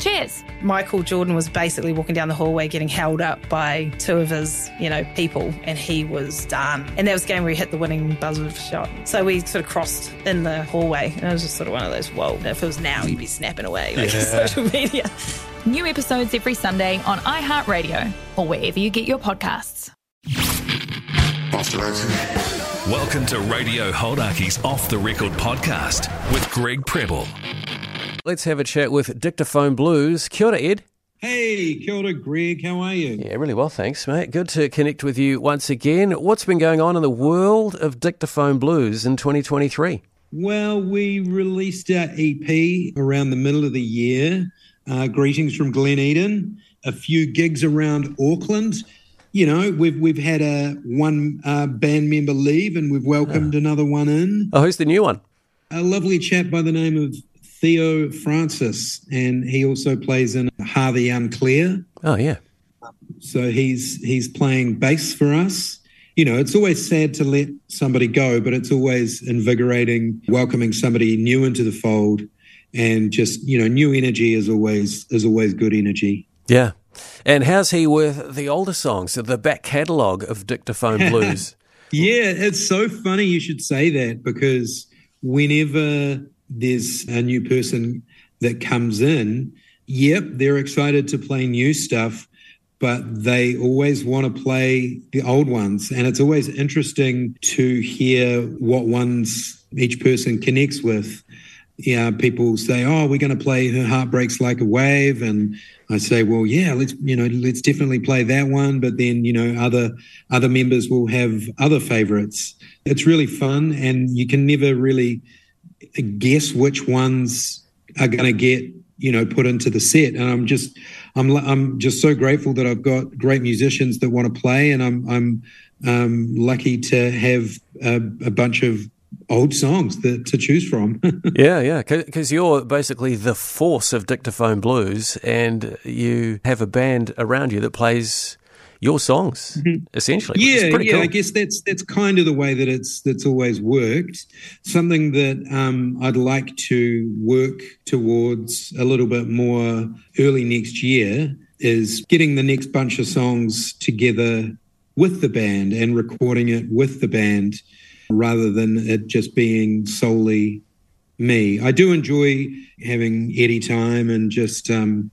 Cheers. Michael Jordan was basically walking down the hallway getting held up by two of his, you know, people, and he was done. And that was the game where he hit the winning buzzer shot. So we sort of crossed in the hallway, and it was just sort of one of those, whoa, if it was now, you'd be snapping away like Yeah. social media. New episodes every Sunday on iHeartRadio or wherever you get your podcasts. Welcome to Radio Hauraki's Off the Record podcast with Greg Preble. Let's have a chat with Dictaphone Blues. Kia ora, Ed. Hey, kia ora, Greg. How are you? Yeah, really well, thanks, mate. Good to connect with you once again. What's been going on in the world of Dictaphone Blues in 2023? Well, we released our EP around the middle of the year. Uh, greetings from Glen Eden. A few gigs around Auckland. You know, we've we've had a one uh, band member leave, and we've welcomed another one in. Oh, who's the new one? A lovely chap by the name of Theo Francis, and he also plays in Harvey Unclear. Oh, yeah. So he's he's playing bass for us. You know, it's always sad to let somebody go, but it's always invigorating welcoming somebody new into the fold and just, you know, new energy is always is always good energy. Yeah. And how's he with the older songs, the back catalogue of Dictaphone Blues? Yeah, it's so funny you should say that because whenever there's a new person that comes in, yep, they're excited to play new stuff, but they always want to play the old ones. And it's always interesting to hear what ones each person connects with. Yeah, people say, "Oh, we're going to play Her Heart Breaks Like a Wave," and I say, "Well, yeah, let's you know, let's definitely play that one." But then you know, other other members will have other favorites. It's really fun, and you can never really guess which ones are going to get you know put into the set. And I'm just I'm I'm just so grateful that I've got great musicians that want to play, and I'm I'm um, lucky to have a, a bunch of old songs that to choose from. yeah, yeah, because you're basically the force of Dictaphone Blues, and you have a band around you that plays your songs, essentially. which is yeah, pretty yeah. cool. I guess that's that's kind of the way that it's that's always worked. Something that um, I'd like to work towards a little bit more early next year is getting the next bunch of songs together with the band and recording it with the band rather than it just being solely me. I do enjoy having Eddie time and just um,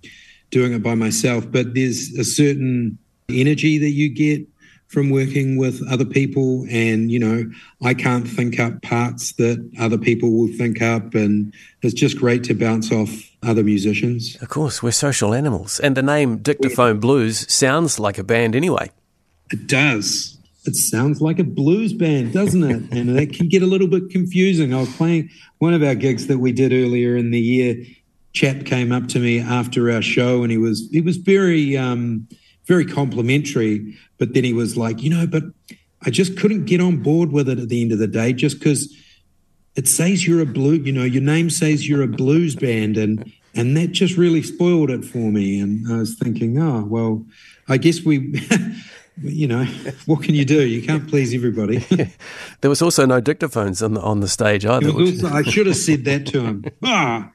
doing it by myself, but there's a certain energy that you get from working with other people. And you know i can't think up parts that other people will think up. And it's just great to bounce off other musicians. Of course, we're social animals, and the name Dictaphone Blues sounds like a band anyway. it does. It sounds like a blues band doesn't it? And that can get a little bit confusing. I was playing one of our gigs that we did earlier in the year. Chap came up to me after our show and he was he was very um very complimentary but then he was like you know but i just couldn't get on board with it at the end of the day just because it says you're a blue you know your name says you're a blues band and and that just really spoiled it for me. And i was thinking oh well i guess we you know what can you do? You can't please everybody. There was also no dictaphones on the on the stage either. which- i should have said that to him. Ah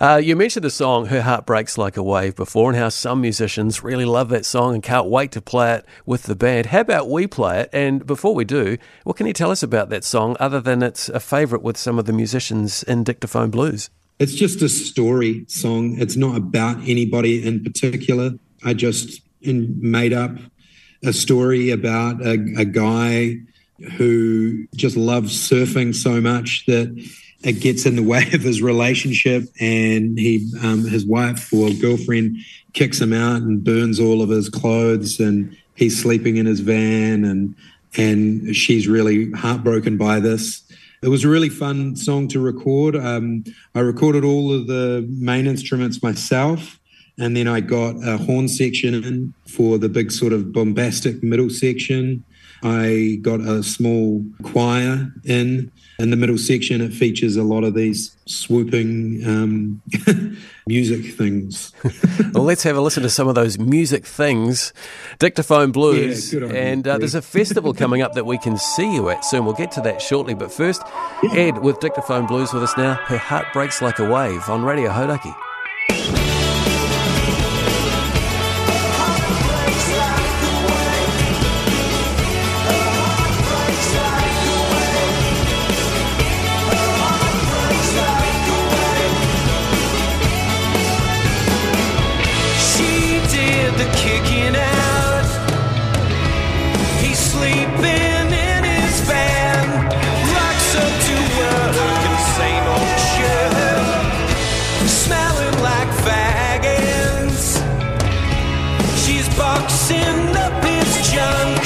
Uh, you mentioned the song "Her Heart Breaks Like a Wave" before, and how some musicians really love that song and can't wait to play it with the band. How about we play it? And before we do, what can you tell us about that song, other than it's a favourite with some of the musicians in Dictaphone Blues? It's just a story song. It's not about anybody in particular. I just made up a story about a, a guy who just loves surfing so much that it gets in the way of his relationship, and he, um, his wife or girlfriend, kicks him out and burns all of his clothes, and he's sleeping in his van, and and she's really heartbroken by this. It was a really fun song to record. Um, I recorded all of the main instruments myself, and then I got a horn section in for the big sort of bombastic middle section. I got a small choir in. In the middle section, it features a lot of these swooping um, music things. well, let's have a listen to some of those music things. Dictaphone Blues. Yeah, and uh, there's a festival coming up that we can see you at soon. We'll get to that shortly. But first, Ed with Dictaphone Blues with us now. Her heart breaks like a wave on Radio Hauraki. Testament to the lack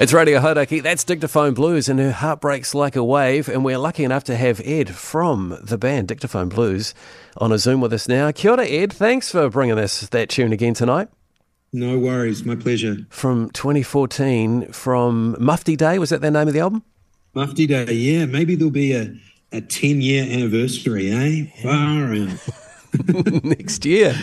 It's Radio Hauraki. That's Dictaphone Blues, and her heart breaks like a wave. And we're lucky enough to have Ed from the band Dictaphone Blues on a Zoom with us now. Kia ora, Ed. Thanks for bringing us that tune again tonight. No worries. My pleasure. From 2014, from Mufti Day. Was that the name of the album? Mufti Day, yeah. Maybe there'll be a, a 10 year anniversary, eh? Far out. Next year.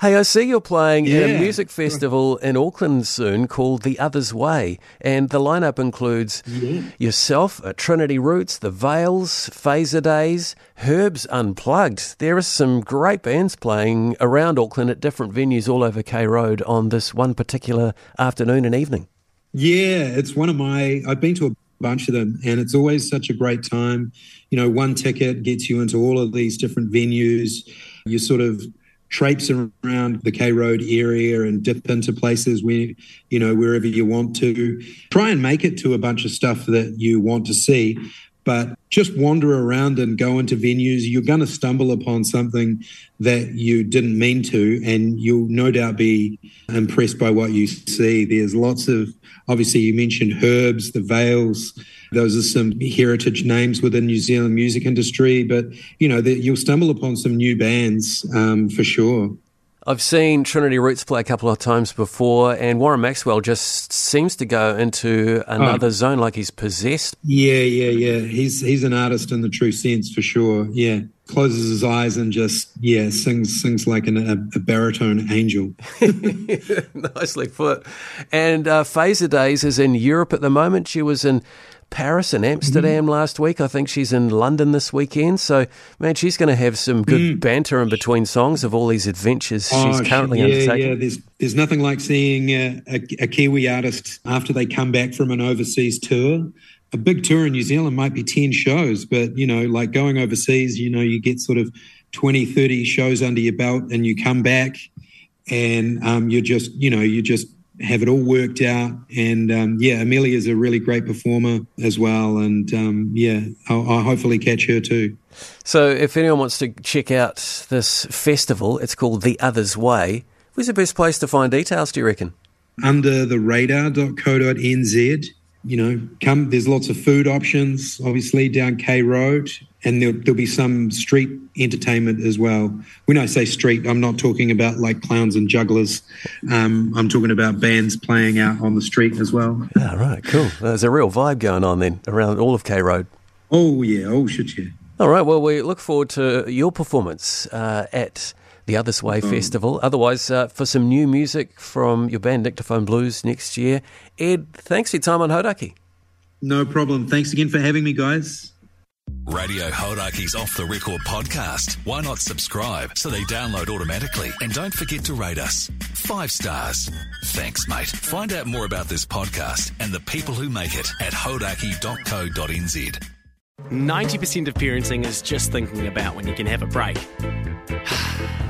Hey, I see you're playing yeah. at a music festival in Auckland soon called The Other's Way, and the lineup includes yeah. yourself, uh, Trinity Roots, The Veils, Fazerdaze, Herbs Unplugged. There are some great bands playing around Auckland at different venues all over K Road on this one particular afternoon and evening. Yeah, it's one of my. I've been to a bunch of them, and it's always such a great time. You know, one ticket gets you into all of these different venues. You sort of traipse around the K Road area and dip into places where, you know, wherever you want to. Try and make it to a bunch of stuff that you want to see. but just wander around and go into venues. You're going to stumble upon something that you didn't mean to, and you'll no doubt be impressed by what you see. There's lots of, obviously, you mentioned Herbs, the Veils. Those are some heritage names within New Zealand music industry, but you know that you'll stumble upon some new bands um, for sure. I've seen Trinity Roots play a couple of times before, and Warren Maxwell just seems to go into another Oh. zone like he's possessed. Yeah, yeah, yeah. He's he's an artist in the true sense for sure. Yeah, closes his eyes and just yeah sings sings like an, a, a baritone angel. Nicely put. And uh, Fazerdaze is in Europe at the moment. She was in Paris and Amsterdam Mm-hmm. last week. I think she's in London this weekend. So, man, she's going to have some good banter in between songs of all these adventures she's Mm. Oh, currently yeah, undertaking. Yeah, there's there's nothing like seeing a, a, a Kiwi artist after they come back from an overseas tour. A big tour in New Zealand might be 10 shows, but you know, like going overseas, you know, you get sort of 20, 30 shows under your belt and you come back and um, you just, you know, you're just have it all worked out. And um, yeah, Amelia's a really great performer as well. And um, yeah, I'll, I'll hopefully catch her too. So, if anyone wants to check out this festival, it's called The Other's Way. Where's the best place to find details, do you reckon? under the radar.co.nz. You know, come, there's lots of food options, obviously, down K Road, and there'll, there'll be some street entertainment as well. When I say street, I'm not talking about like clowns and jugglers. Um, I'm talking about bands playing out on the street as well. Ah, right, cool. There's a real vibe going on then around all of K Road. Oh, yeah. Oh, shit, yeah. All right, well, we look forward to your performance uh, at the Others Way Festival. Otherwise, uh, for some new music from your band Dictaphone Blues next year. Ed, thanks for your time on Hauraki. No problem. Thanks again for having me, guys. Radio Hauraki's Off the Record podcast. Why not subscribe so they download automatically? And don't forget to rate us. Five stars. Thanks, mate. Find out more about this podcast and the people who make it at hauraki.co.nz. 90% of parenting is just thinking about when you can have a break.